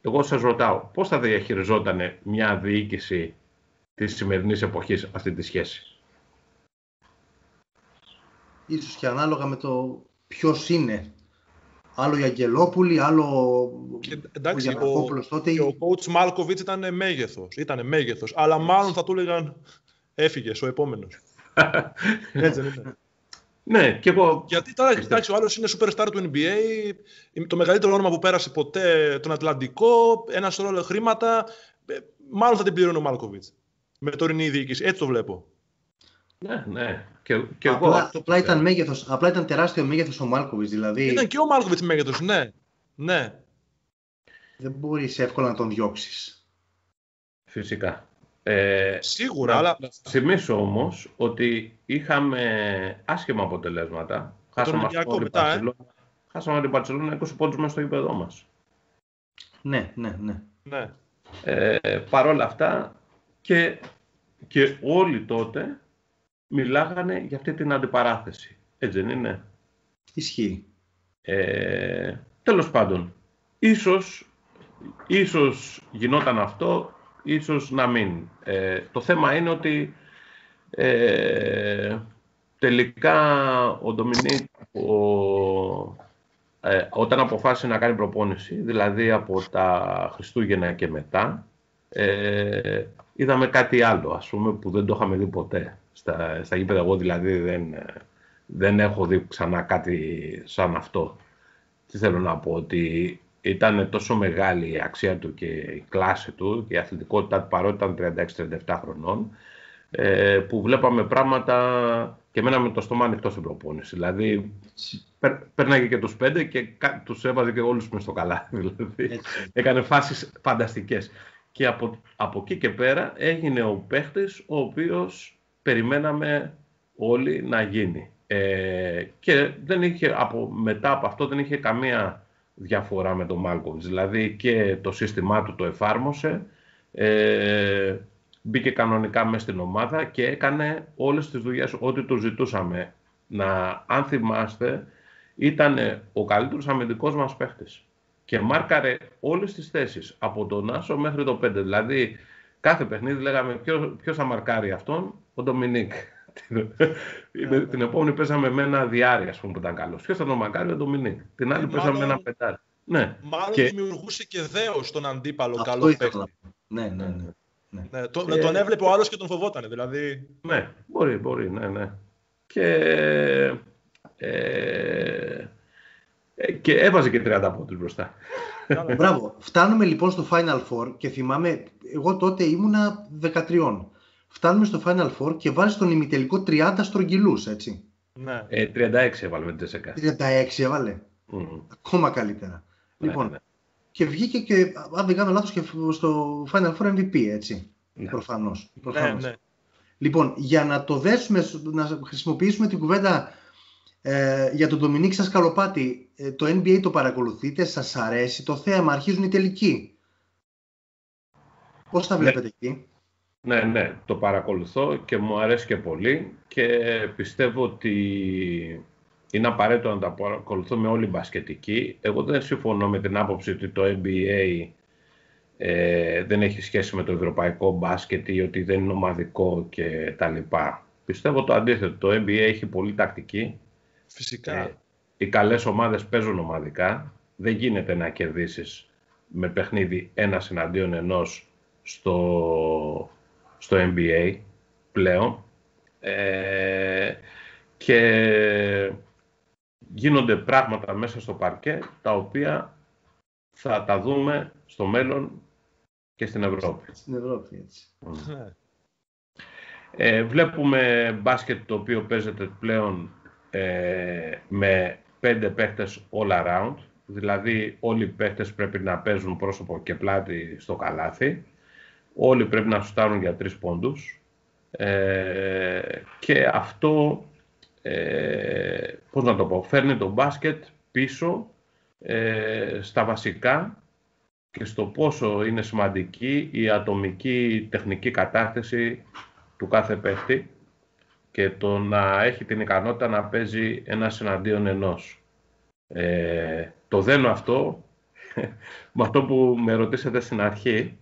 Speaker 3: εγώ σας ρωτάω, πώς θα διαχειριζόταν μια διοίκηση της σημερινής εποχής αυτή τη σχέση;
Speaker 1: Ίσως και ανάλογα με το ποιος είναι. Άλλο η Αγγελόπουλη, άλλο
Speaker 2: και, εντάξει, ο, τότε. Και ο coach Μάλκοβιτς ήταν μέγεθος, ήταν μέγεθος. Αλλά μάλλον θα του έλεγαν έφυγες ο επόμενος. Έτσι δεν είναι.
Speaker 3: Ναι, και εγώ.
Speaker 2: Γιατί τώρα κοιτάξτε, ο άλλος είναι superstar του NBA, το μεγαλύτερο όνομα που πέρασε ποτέ τον Ατλαντικό, ένα σωρό χρήματα. Ε, μάλλον θα την πληρώνει ο Μάλκοβιτς. Με τωρινή διοίκηση. Έτσι το βλέπω.
Speaker 3: Ναι, ναι. Και, και
Speaker 1: απλά, εγώ, απλά, ήταν μέγεθος, απλά ήταν τεράστιο μέγεθος ο Μάλκοβιτς. Δηλαδή...
Speaker 2: Ήταν και ο Μάλκοβιτς μέγεθος, ναι. ναι.
Speaker 1: Δεν μπορείς εύκολα να τον διώξεις.
Speaker 3: Φυσικά. Ε,
Speaker 2: Σίγουρα, αλλά...
Speaker 3: Να θυμίσω όμως ότι είχαμε άσχημα αποτελέσματα. Χάσαμε,
Speaker 2: τον μετά, ε;
Speaker 3: Χάσαμε την Παρσελόνα 20 πόντους μέσα στο γήπεδό μας.
Speaker 1: Ναι, ναι, ναι.
Speaker 2: ναι.
Speaker 3: Ε, Παρ' όλα αυτά και, και όλοι τότε μιλάγανε για αυτή την αντιπαράθεση. Έτσι δεν είναι;
Speaker 1: Ισχύει.
Speaker 3: Ε, τέλος πάντων, ίσως, ίσως γινόταν αυτό ίσως να μην. Ε, το θέμα είναι ότι ε, τελικά ο Ντομινίκ ε, όταν αποφάσισε να κάνει προπόνηση, δηλαδή από τα Χριστούγεννα και μετά, ε, είδαμε κάτι άλλο, ας πούμε, που δεν το είχαμε δει ποτέ στα, στα γήπεδα. Εγώ δηλαδή δεν, δεν έχω δει ξανά κάτι σαν αυτό. Τι θέλω να πω, ότι ήταν τόσο μεγάλη η αξία του και η κλάση του και η αθλητικότητα του παρότι ήταν 36-37 χρονών ε, που βλέπαμε πράγματα και μέναμε το στόμα ανοιχτό στην προπόνηση. Δηλαδή, πέρναγε και τους πέντε και τους έβαζε και όλους μες στο καλά. Δηλαδή, έκανε φάσεις φανταστικές. Και από, από εκεί και πέρα έγινε ο παίχτης ο οποίος περιμέναμε όλοι να γίνει. Ε, και δεν είχε, από, μετά από αυτό δεν είχε καμία διαφορά με τον Μάλκοβιτς. Δηλαδή και το σύστημά του το εφάρμοσε, ε, μπήκε κανονικά μέσα στην ομάδα και έκανε όλες τις δουλειές ό,τι του ζητούσαμε. Να, αν θυμάστε, ήταν ο καλύτερος αμυντικός μας παίχτης και μάρκαρε όλες τις θέσεις, από τον Άσο μέχρι το 5. Δηλαδή, κάθε παιχνίδι λέγαμε ποιος θα μαρκάρει αυτόν, ο Ντομινίκ. την, την επόμενη παίζαμε με ένα διάρρη, ας πούμε, που ήταν καλός. Ποιος θα τον μακάρει, ο Ντομινίκ. Την άλλη ε, παίζαμε με ένα πεντάρι. Ναι.
Speaker 2: Μάλλον και... δημιουργούσε και δέος στον αντίπαλο Αυτό καλό παίκτη.
Speaker 1: Ναι, ναι, ναι. ναι.
Speaker 2: ναι τον, και... τον έβλεπε ο άλλος και τον φοβόταν. Δηλαδή...
Speaker 3: Ναι, μπορεί, μπορεί, ναι, ναι. Και, ε, ε και έβαζε και 30 πόντους μπροστά.
Speaker 1: Μπράβο. Φτάνουμε λοιπόν στο Final Four και θυμάμαι, εγώ τότε ήμουνα 13 φτάνουμε στο Final Four και βάζει τον ημιτελικό 30 στρογγυλούς, έτσι.
Speaker 3: Ναι. Ε, 36 έβαλε με την Τζεσεκά.
Speaker 1: 36 έβαλε. Mm. Ακόμα καλύτερα. Ναι, λοιπόν, ναι. και βγήκε και, αν δεν κάνω λάθος, και στο Final Four MVP, έτσι. Ναι. Προφανώς. Ναι, προφανώς. Ναι, ναι. Λοιπόν, για να το δέσουμε, να χρησιμοποιήσουμε την κουβέντα ε, για τον Ντομινίκ σας καλοπάτι, ε, το NBA το παρακολουθείτε, σας αρέσει το θέαμα, αρχίζουν οι τελικοί. Πώς τα βλέπετε εκεί;
Speaker 3: Ναι, ναι, το παρακολουθώ και μου αρέσει και πολύ και πιστεύω ότι είναι απαραίτητο να τα παρακολουθώ με όλη μπασκετική. Εγώ δεν συμφωνώ με την άποψη ότι το NBA ε, δεν έχει σχέση με το ευρωπαϊκό μπάσκετ ή ότι δεν είναι ομαδικό και τα λοιπά. Πιστεύω το αντίθετο. Το NBA έχει πολύ τακτική.
Speaker 2: Φυσικά. Ε,
Speaker 3: οι καλές ομάδες παίζουν ομαδικά. Δεν γίνεται να κερδίσεις με παιχνίδι ένα εναντίον ενός στο στο NBA πλέον ε, και γίνονται πράγματα μέσα στο παρκέ τα οποία θα τα δούμε στο μέλλον και στην Ευρώπη.
Speaker 1: Στην Ευρώπη, έτσι.
Speaker 3: Ναι. Ε, βλέπουμε μπάσκετ το οποίο παίζεται πλέον ε, με πέντε παίχτες all around, δηλαδή όλοι οι παίχτες πρέπει να παίζουν πρόσωπο και πλάτη στο καλάθι. Όλοι πρέπει να σουτάρουν για τρεις πόντους. Ε, και αυτό, ε, πώς να το πω, φέρνει το μπάσκετ πίσω ε, στα βασικά και στο πόσο είναι σημαντική η ατομική τεχνική κατάθεση του κάθε παίχτη και το να έχει την ικανότητα να παίζει ένας εναντίον ενός. Ε, το δένω αυτό με αυτό που με ρωτήσατε στην αρχή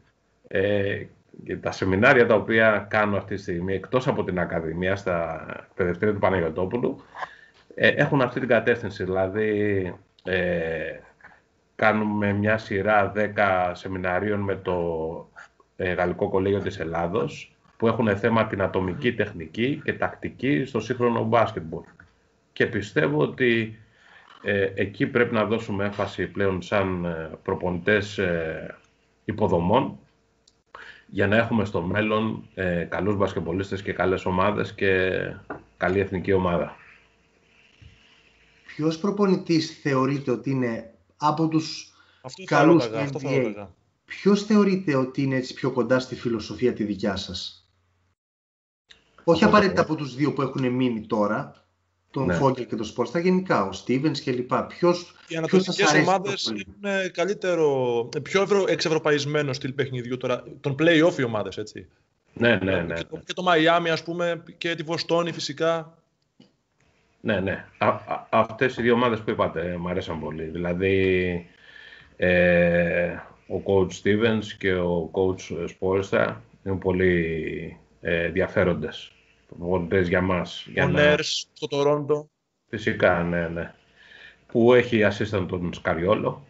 Speaker 3: ε, και τα σεμινάρια τα οποία κάνω αυτή τη στιγμή εκτός από την Ακαδημία στα εκπαιδευτήρια του Παναγιωτόπουλου ε, έχουν αυτή την κατεύθυνση. Δηλαδή ε, κάνουμε μια σειρά 10 σεμιναρίων με το ε, Γαλλικό Κολέγιο της Ελλάδος που έχουν θέμα την ατομική τεχνική και τακτική στο σύγχρονο μπάσκετμπολ. Και πιστεύω ότι ε, εκεί πρέπει να δώσουμε έμφαση πλέον σαν ε, προπονητές ε, υποδομών για να έχουμε στο μέλλον ε, καλούς μπασκετμπολίστες και καλές ομάδες και καλή εθνική ομάδα.
Speaker 1: Ποιος προπονητής θεωρείτε ότι είναι από τους αυτό καλούς έλεγα, αυτό NBA, ποιος θεωρείτε ότι είναι έτσι πιο κοντά στη φιλοσοφία τη δικιά σας; Όχι απαραίτητα από τους δύο που έχουν μείνει τώρα, τον ναι. Φόγκελ και τον Σπόρστα γενικά, ο Στίβενς και λοιπά. Ποιος,
Speaker 2: Οι ανατολικές ομάδες είναι καλύτερο, πιο ευρω, εξευρωπαϊσμένο στυλ παιχνιδιού τώρα, τον play-off οι ομάδες, έτσι.
Speaker 3: Ναι, ναι, ναι.
Speaker 2: Και, και το Μαϊάμι, ας πούμε, και τη Βοστόνη φυσικά.
Speaker 3: Ναι, ναι. Α, α, αυτές οι δύο ομάδες που είπατε μου αρέσαν πολύ. Δηλαδή, ε, ο coach Stevens και ο coach Spolstra είναι πολύ ε, ενδιαφέροντες προπονητές για μας.
Speaker 2: Για ο να... Νέρς στο Τορόντο.
Speaker 3: Φυσικά, ναι, ναι. Που έχει assistant τον Σκαριόλο.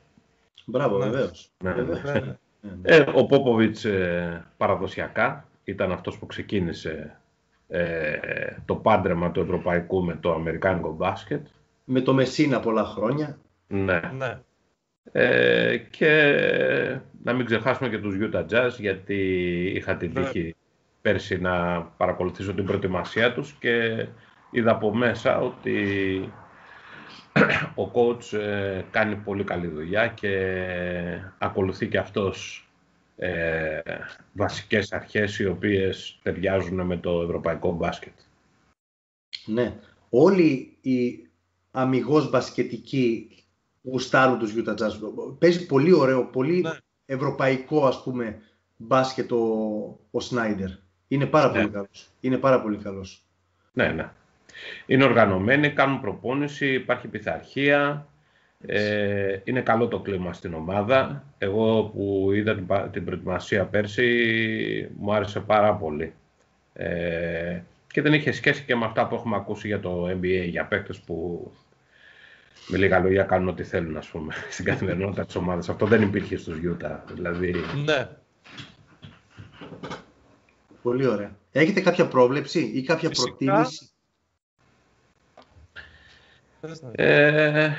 Speaker 1: Μπράβο, ναι. βεβαίως.
Speaker 3: Ναι, ναι. ναι. ναι. Ε, ο Πόποβιτς ε, παραδοσιακά ήταν αυτός που ξεκίνησε ε, το πάντρεμα του ευρωπαϊκού με το αμερικάνικο μπάσκετ.
Speaker 1: Με το Μεσίνα πολλά χρόνια.
Speaker 3: Ναι. ναι. Ε, και να μην ξεχάσουμε και τους Utah Jazz γιατί είχα την τύχη πέρσι να παρακολουθήσω την προετοιμασία τους και είδα από μέσα ότι ο coach ε, κάνει πολύ καλή δουλειά και ακολουθεί και αυτός ε, βασικές αρχές οι οποίες ταιριάζουν με το ευρωπαϊκό μπάσκετ.
Speaker 1: Ναι. Όλοι οι αμυγός μπασκετικοί γουστάρουν τους Utah Jazz. Παίζει πολύ ωραίο, πολύ ναι. ευρωπαϊκό ας πούμε μπάσκετ ο, ο Σνάιντερ. Είναι πάρα ναι. πολύ καλός. Είναι πάρα πολύ καλός.
Speaker 3: Ναι, ναι. Είναι οργανωμένοι, κάνουν προπόνηση, υπάρχει πειθαρχία. Ε, είναι καλό το κλίμα στην ομάδα. Εγώ που είδα την, την προετοιμασία πέρσι, μου άρεσε πάρα πολύ. Ε, και δεν είχε σχέση και με αυτά που έχουμε ακούσει για το NBA, για παίκτες που με λίγα λόγια κάνουν ό,τι θέλουν, ας πούμε, στην καθημερινότητα της ομάδας. Αυτό δεν υπήρχε στους Utah. Δηλαδή...
Speaker 2: Ναι.
Speaker 1: Πολύ ωραία. Έχετε κάποια πρόβλεψη ή κάποια Φυσικά. προτίμηση;
Speaker 3: Ε,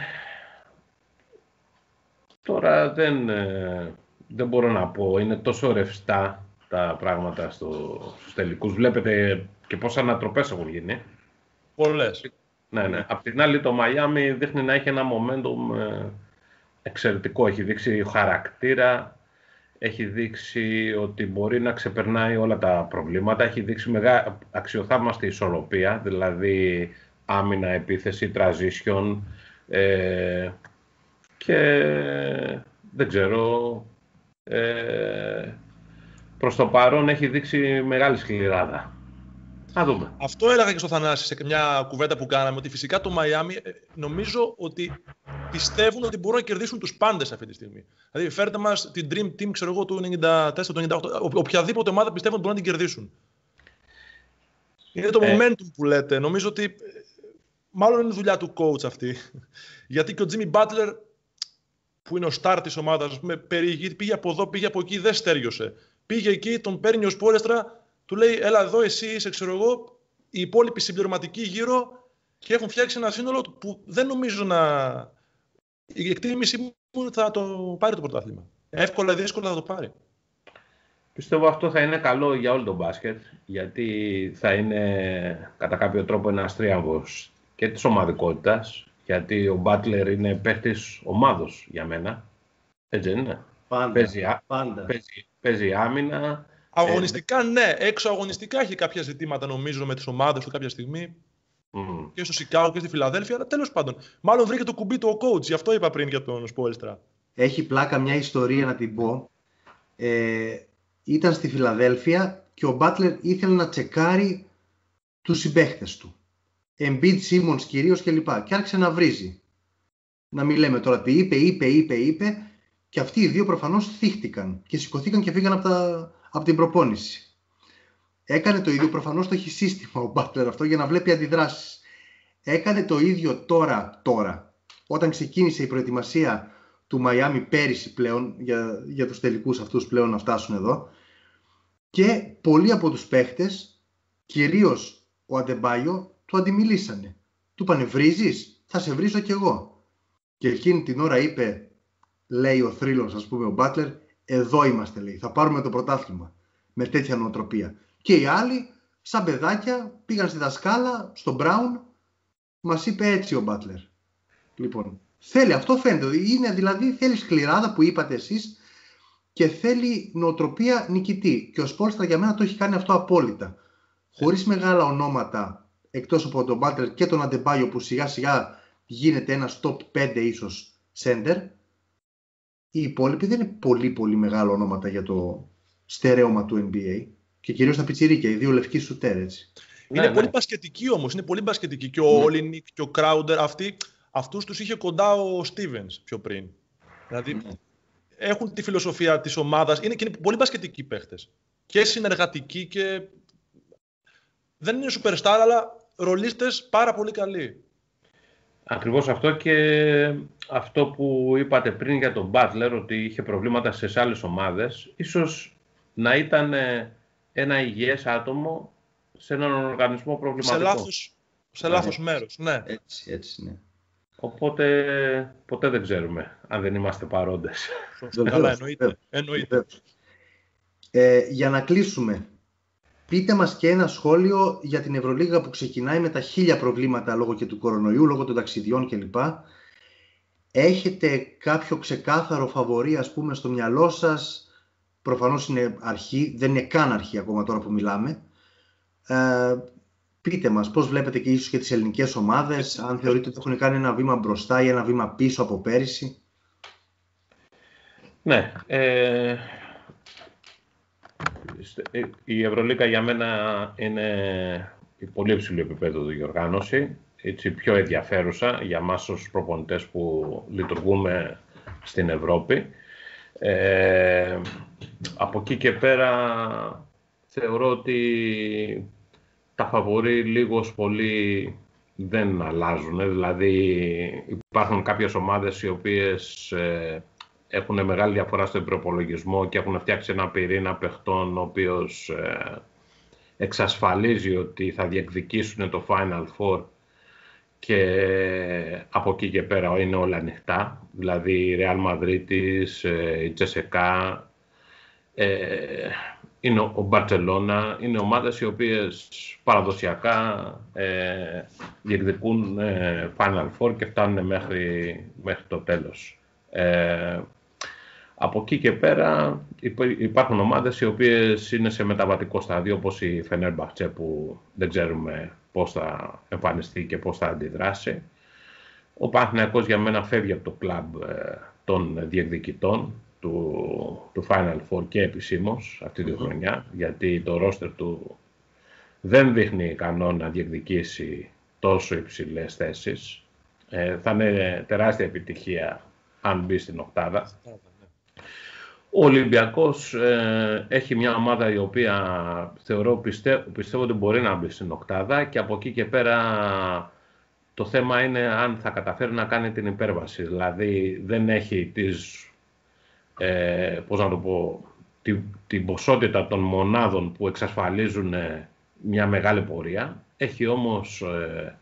Speaker 3: τώρα δεν, ε, δεν μπορώ να πω. Είναι τόσο ρευστά τα πράγματα στο, στους τελικούς. Βλέπετε και πόσα ανατροπές έχουν γίνει.
Speaker 2: Πολλές.
Speaker 3: Ναι, ναι. Απ' την άλλη το Μαϊάμι δείχνει να έχει ένα momentum ε, εξαιρετικό. Έχει δείξει χαρακτήρα, έχει δείξει ότι μπορεί να ξεπερνάει όλα τα προβλήματα, έχει δείξει μεγά... αξιοθαύμαστη ισορροπία, δηλαδή άμυνα, επίθεση, transition ε, και δεν ξέρω, ε, προς το παρόν έχει δείξει μεγάλη σκληράδα. Να δούμε.
Speaker 2: Αυτό έλεγα και στο Θανάση σε μια κουβέντα που κάναμε, ότι φυσικά το Μαϊάμι ε, νομίζω ότι πιστεύουν ότι μπορούν να κερδίσουν τους πάντες αυτή τη στιγμή. Δηλαδή φέρτε μας την Dream Team, ξέρω εγώ, του 94, του 98, οποιαδήποτε ομάδα πιστεύουν ότι μπορούν να την κερδίσουν. Είναι το ε. momentum που λέτε. Νομίζω ότι ε, μάλλον είναι δουλειά του coach αυτή. Γιατί και ο Jimmy Butler, που είναι ο star της ομάδας, πήγε από εδώ, πήγε από εκεί, δεν στέριωσε. Πήγε εκεί, τον παίρνει ο Σπόλεστρα, του λέει, έλα εδώ εσύ είσαι, ξέρω εγώ, οι υπόλοιποι συμπληρωματικοί γύρω και έχουν φτιάξει ένα σύνολο που δεν νομίζω να... Η εκτίμησή μου θα το πάρει το πρωτάθλημα. Εύκολα ή δύσκολα θα το πάρει.
Speaker 3: Πιστεύω αυτό θα είναι καλό για όλο το μπάσκετ, γιατί θα είναι κατά κάποιο τρόπο ένας τρίαμβο και της ομαδικότητας, γιατί ο Μπάτλερ είναι παίχτη ομάδος για μένα. Έτσι δεν είναι.
Speaker 1: Πάντα.
Speaker 3: Παίζει,
Speaker 1: πάντα.
Speaker 3: Παίζει, παίζει άμυνα,
Speaker 2: Αγωνιστικά, ναι. Έξω αγωνιστικά έχει κάποια ζητήματα, νομίζω, με τις ομάδες του κάποια στιγμή. Mm. Και στο Σικάγο και στη Φιλαδέλφια. Αλλά τέλος πάντων, μάλλον βρήκε το κουμπί του ο coach. Γι' αυτό είπα πριν για τον Σπόλστρα.
Speaker 1: Έχει πλάκα μια ιστορία να την πω. Ε, ήταν στη Φιλαδέλφια και ο Μπάτλερ ήθελε να τσεκάρει τους συμπαίχτες του. Embiid, Simmons κυρίως κλπ. Και, και άρχισε να βρίζει. να μην λέμε τώρα τι είπε, είπε, είπε, είπε και αυτοί οι δύο προφανώς θύχτηκαν και σηκωθήκαν και φύγαν από, τα, από την προπόνηση. Έκανε το ίδιο, προφανώς το έχει σύστημα ο Μπάτλερ αυτό για να βλέπει αντιδράσεις. Έκανε το ίδιο τώρα, τώρα, όταν ξεκίνησε η προετοιμασία του Μαϊάμι πέρυσι πλέον, για, για τους τελικούς αυτούς πλέον να φτάσουν εδώ, και πολλοί από τους παίχτες, κυρίως ο Αντεμπάιο, του αντιμιλήσανε. Του είπανε βρίζεις, θα σε βρίζω κι εγώ. Και εκείνη την ώρα είπε, λέει ο θρύλος ας πούμε ο Μπάτλερ, εδώ είμαστε λέει, θα πάρουμε το πρωτάθλημα με τέτοια νοοτροπία. Και οι άλλοι, σαν παιδάκια, πήγαν στη δασκάλα, στον Μπράουν, μας είπε έτσι ο Μπάτλερ. Λοιπόν, θέλει, αυτό φαίνεται. Είναι δηλαδή, θέλει σκληράδα που είπατε εσείς και θέλει νοοτροπία νικητή. Και ο Σπόλστρα για μένα το έχει κάνει αυτό απόλυτα. Χωρίς μεγάλα ονόματα, εκτός από τον Μπάτλερ και τον Αντεμπάγιο που σιγά σιγά γίνεται ένας top 5 ίσως σέντερ, οι υπόλοιποι δεν είναι πολύ πολύ μεγάλα ονόματα για το στερέωμα του NBA. Και κυρίως τα πιτσιρίκια, οι δύο λευκοί σουτέρ έτσι.
Speaker 2: Είναι ναι, πολύ ναι. μπασκετική όμως, είναι πολύ μπασκετική. Και ο ναι. Όλινικ και ο Κράουντερ, αυτοί, αυτούς τους είχε κοντά ο Στίβενς πιο πριν. Δηλαδή, ναι. έχουν τη φιλοσοφία της ομάδας, είναι και είναι πολύ μπασκετικοί παίχτες. Και συνεργατικοί και... Δεν είναι superstar, αλλά ρολίστες πάρα πολύ καλοί.
Speaker 3: Ακριβώς αυτό και αυτό που είπατε πριν για τον Butler, ότι είχε προβλήματα σε άλλες ομάδες, ίσως να ήταν ένα υγιές άτομο σε έναν οργανισμό προβληματικό.
Speaker 2: Σε λάθος, σε λάθος μέρος, ναι.
Speaker 1: Έτσι, έτσι, ναι.
Speaker 3: Οπότε ποτέ δεν ξέρουμε αν δεν είμαστε παρόντες.
Speaker 2: Καλά, εννοείται. εννοείται.
Speaker 1: Ε, για να κλείσουμε, πείτε μας και ένα σχόλιο για την Ευρωλίγα που ξεκινάει με τα χίλια προβλήματα λόγω και του κορονοϊού, λόγω των ταξιδιών κλπ. Έχετε κάποιο ξεκάθαρο φαβορή, ας πούμε, στο μυαλό σας. Προφανώς είναι αρχή, δεν είναι καν αρχή ακόμα τώρα που μιλάμε. Ε, πείτε μας πώς βλέπετε και ίσως και τις ελληνικές ομάδες, αν θεωρείτε ότι έχουν κάνει ένα βήμα μπροστά ή ένα βήμα πίσω από πέρυσι.
Speaker 3: Ναι, ε, η Ευρωλίκα για μένα είναι η πολύ υψηλό επίπεδο διοργάνωση, έτσι πιο ενδιαφέρουσα για μας ως προπονητές που λειτουργούμε στην Ευρώπη. Ε, από εκεί και πέρα θεωρώ ότι τα φαβορεί λίγος πολύ δεν αλλάζουν. Δηλαδή υπάρχουν κάποιες ομάδες οι οποίες ε, έχουν μεγάλη διαφορά στον προπολογισμό και έχουν φτιάξει ένα πυρήνα παιχτών ο οποίος ε, εξασφαλίζει ότι θα διεκδικήσουν το Final Four και από εκεί και πέρα είναι όλα ανοιχτά. Δηλαδή η Real Madrid, ε, η Τσεσεκά, είναι ο Μπαρτσελώνα, είναι ομάδες οι οποίες παραδοσιακά ε, διεκδικούν ε, Final Four και φτάνουν μέχρι, μέχρι το τέλος. Ε, από εκεί και πέρα υπάρχουν ομάδες οι οποίες είναι σε μεταβατικό στάδιο όπως η Φενέρμπαχτσε που δεν ξέρουμε πώς θα εμφανιστεί και πώς θα αντιδράσει. Ο Παναθηναϊκός για μένα φεύγει από το κλαμπ ε, των διεκδικητών του, του Final Four και επισήμως αυτή τη χρονιά, γιατί το ρόστερ του δεν δείχνει ικανό να διεκδικήσει τόσο υψηλές θέσεις. Ε, θα είναι τεράστια επιτυχία αν μπει στην οκτάδα. Ο Ολυμπιακός ε, έχει μια ομάδα η οποία θεωρώ, πιστεύω, πιστεύω ότι μπορεί να μπει στην οκτάδα και από εκεί και πέρα το θέμα είναι αν θα καταφέρει να κάνει την υπέρβαση. Δηλαδή δεν έχει τις ε, πώς να το πω, την, την ποσότητα των μονάδων που εξασφαλίζουν ε, μια μεγάλη πορεία. Έχει όμως ε,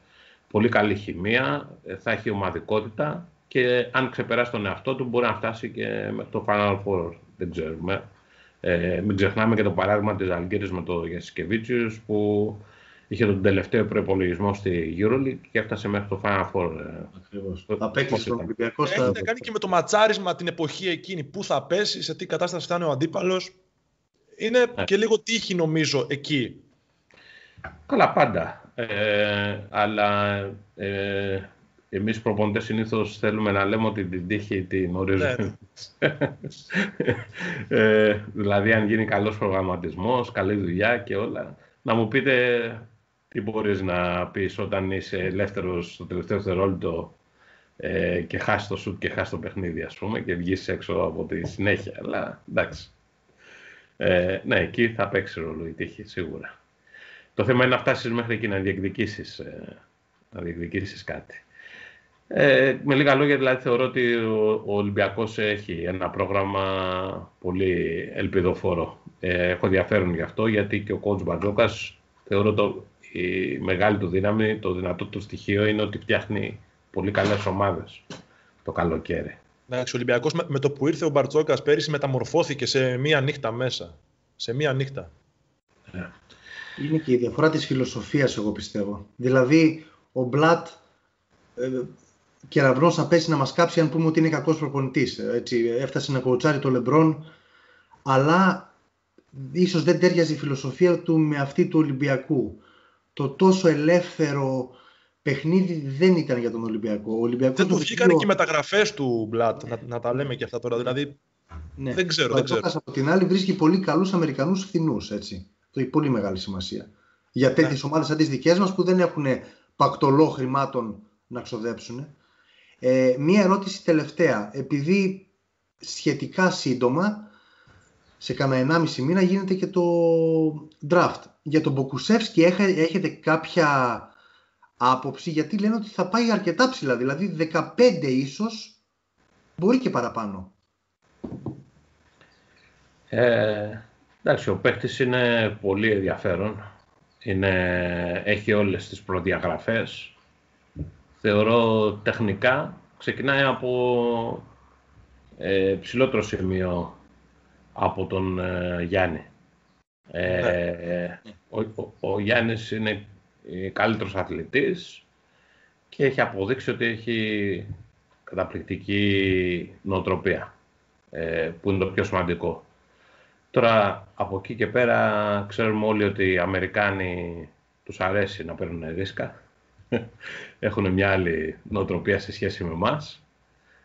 Speaker 3: πολύ καλή χημεία, ε, θα έχει ομαδικότητα και αν ξεπεράσει τον εαυτό του μπορεί να φτάσει και μέχρι το Final Four, δεν ξέρουμε. Ε, μην ξεχνάμε και το παράδειγμα της Αλγύρης με το Γιασκεβίτσιους που είχε τον τελευταίο προπολογισμό στη EuroLeague και έφτασε μέχρι το Final Four.
Speaker 1: Ε, Ακριβώς. Θα παίξει στον Ολυμπιακό.
Speaker 2: Έχει κάνει και με το ματσάρισμα την εποχή εκείνη. Πού θα πέσει, σε τι κατάσταση θα είναι ο αντίπαλος. Είναι ναι. και λίγο τύχη νομίζω εκεί.
Speaker 3: Καλά πάντα. Ε, αλλά ε, εμείς προπονητές συνήθως θέλουμε να λέμε ότι την τύχη την ορίζουμε. Ναι, ναι. ε, δηλαδή αν γίνει καλός προγραμματισμός, καλή δουλειά και όλα. Να μου πείτε τι μπορείς να πεις όταν είσαι ελεύθερος στο τελευταίο δευτερόλεπτο ε, και χάσεις το σουτ και χάσεις το παιχνίδι, ας πούμε, και βγεις έξω από τη συνέχεια. Αλλά εντάξει. Ε, ναι, εκεί θα παίξει ρόλο η τύχη, σίγουρα. Το θέμα είναι να φτάσεις μέχρι εκεί να διεκδικήσεις, ε, να διεκδικήσεις κάτι. Ε, με λίγα λόγια, δηλαδή, θεωρώ ότι ο, ο Ολυμπιακός έχει ένα πρόγραμμα πολύ ελπιδοφόρο. Ε, έχω ενδιαφέρον γι' αυτό, γιατί και ο κότς Μπατζόκας θεωρώ το, η μεγάλη του δύναμη, το δυνατό του στοιχείο είναι ότι φτιάχνει πολύ καλές ομάδες το καλοκαίρι.
Speaker 2: Εντάξει, ο Ολυμπιακός με, το που ήρθε ο Μπαρτζόκας πέρυσι μεταμορφώθηκε σε μία νύχτα μέσα. Σε μία νύχτα.
Speaker 1: Ναι. Είναι και η διαφορά της φιλοσοφίας, εγώ πιστεύω. Δηλαδή, ο Μπλατ ε, κεραυνός να πέσει να μας κάψει αν πούμε ότι είναι κακός προπονητής. Έτσι, έφτασε να κοουτσάρει το Λεμπρόν, αλλά ίσως δεν τέριαζε η φιλοσοφία του με αυτή του Ολυμπιακού. Το τόσο ελεύθερο παιχνίδι δεν ήταν για τον Ολυμπιακό. Ο Ολυμπιακός
Speaker 2: δεν του βγήκαν και οι μεταγραφές του Μπλατ, να, να, τα λέμε και αυτά τώρα. Δηλαδή, ναι. δεν ξέρω. Δεν ξέρω.
Speaker 1: Από την άλλη βρίσκει πολύ καλούς Αμερικανούς φθηνούς. Το έχει πολύ μεγάλη σημασία. Για τέτοιες ναι. ομάδες σαν τις δικές μας που δεν έχουν πακτολό χρημάτων να ξοδέψουν. Ε, μία ερώτηση τελευταία. Επειδή σχετικά σύντομα, σε κανένα 1,5 μήνα γίνεται και το draft. Για τον Μποκουσεύσκι έχετε κάποια άποψη γιατί λένε ότι θα πάει αρκετά ψηλά. Δηλαδή 15 ίσως μπορεί και παραπάνω.
Speaker 3: Ε, εντάξει, ο παίχτης είναι πολύ ενδιαφέρον. Είναι, έχει όλες τις προδιαγραφές. Θεωρώ τεχνικά ξεκινάει από ε, ψηλότερο σημείο από τον ε, Γιάννη. Ε, ναι. ο, ο, ο, Γιάννης είναι καλύτερος αθλητής και έχει αποδείξει ότι έχει καταπληκτική νοοτροπία, ε, που είναι το πιο σημαντικό. Τώρα, από εκεί και πέρα, ξέρουμε όλοι ότι οι Αμερικάνοι τους αρέσει να παίρνουν ρίσκα. Έχουν μια άλλη νοοτροπία σε σχέση με εμάς.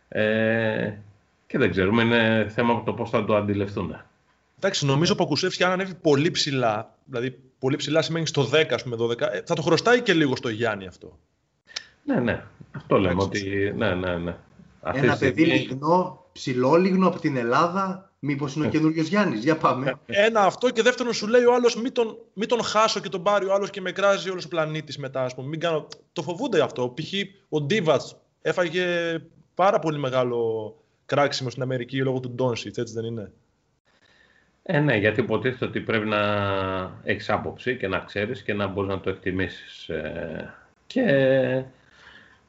Speaker 3: Ε, και δεν ξέρουμε, είναι θέμα το πώς θα το αντιληφθούν.
Speaker 2: Εντάξει, νομίζω που ο αν ανέβει πολύ ψηλά, δηλαδή πολύ ψηλά σημαίνει στο 10, ας πούμε, 12, ε, θα το χρωστάει και λίγο στο Γιάννη αυτό.
Speaker 3: Ναι, ναι. Αυτό λέμε ότι. Ναι, ναι, ναι.
Speaker 1: Ένα παιδί λιγνό, ψηλόλιγνο από την Ελλάδα, μήπως είναι ο καινούριος Γιάννης; Για πάμε.
Speaker 2: Ένα αυτό και δεύτερον σου λέει ο άλλος, μην, τον, μην τον χάσω και τον πάρει ο άλλος και με κράζει όλος ο πλανήτης μετά. Ας πούμε. Μην κάνω... Το φοβούνται αυτό. Π.χ. ο Ντίβατς έφαγε πάρα πολύ μεγάλο κράξιμο στην Αμερική λόγω του Ντόνσιτς, έτσι δεν είναι;
Speaker 3: Ε, ναι, γιατί υποτίθεται ότι πρέπει να έχεις άποψη και να ξέρεις και να μπορείς να το εκτιμήσεις. Ε, και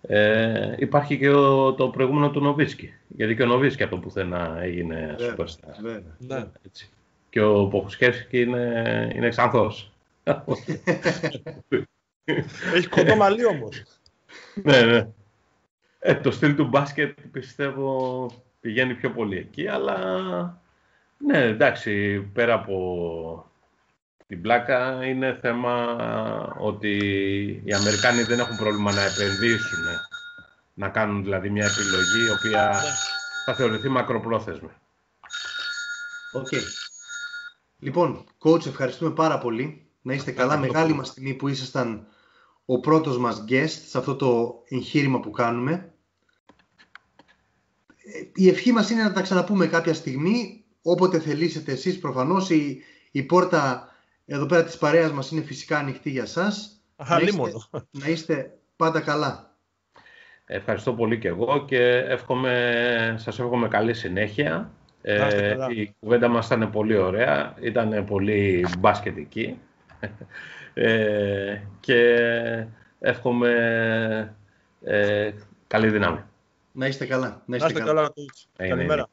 Speaker 3: ε, υπάρχει και ο, το προηγούμενο του Νοβίσκι. Γιατί και ο Νοβίσκι από το πουθενά έγινε superstar.
Speaker 1: Βέβαια, ναι. Έτσι.
Speaker 3: Και ο Ποχουσκεύσκι είναι, είναι ξανθός.
Speaker 2: Έχει κοντό μαλλί όμως.
Speaker 3: ναι, ναι. Ε, το στυλ του μπάσκετ πιστεύω πηγαίνει πιο πολύ εκεί, αλλά ναι, εντάξει, πέρα από την πλάκα είναι θέμα ότι οι Αμερικάνοι δεν έχουν πρόβλημα να επενδύσουν, να κάνουν δηλαδή μια επιλογή η οποία ναι. θα θεωρηθεί μακροπρόθεσμη.
Speaker 1: OK. Okay. Λοιπόν, coach, ευχαριστούμε πάρα πολύ. Να είστε καλά. Μεγάλη μας τιμή που ήσασταν ο πρώτος μας guest σε αυτό το εγχείρημα που κάνουμε. Ε, η ευχή μας είναι να τα ξαναπούμε κάποια στιγμή όποτε θελήσετε εσείς προφανώς η, η πόρτα εδώ πέρα της παρέας μας είναι φυσικά ανοιχτή για σας.
Speaker 2: να, είστε,
Speaker 1: να είστε πάντα καλά.
Speaker 3: Ευχαριστώ πολύ και εγώ και εύχομαι, σας εύχομαι καλή συνέχεια. Ε, η κουβέντα μας ήταν πολύ ωραία, ήταν πολύ μπασκετική ε, και εύχομαι ε, καλή δύναμη.
Speaker 1: Να είστε καλά.
Speaker 2: Να είστε, καλά. καλά. Καλημέρα.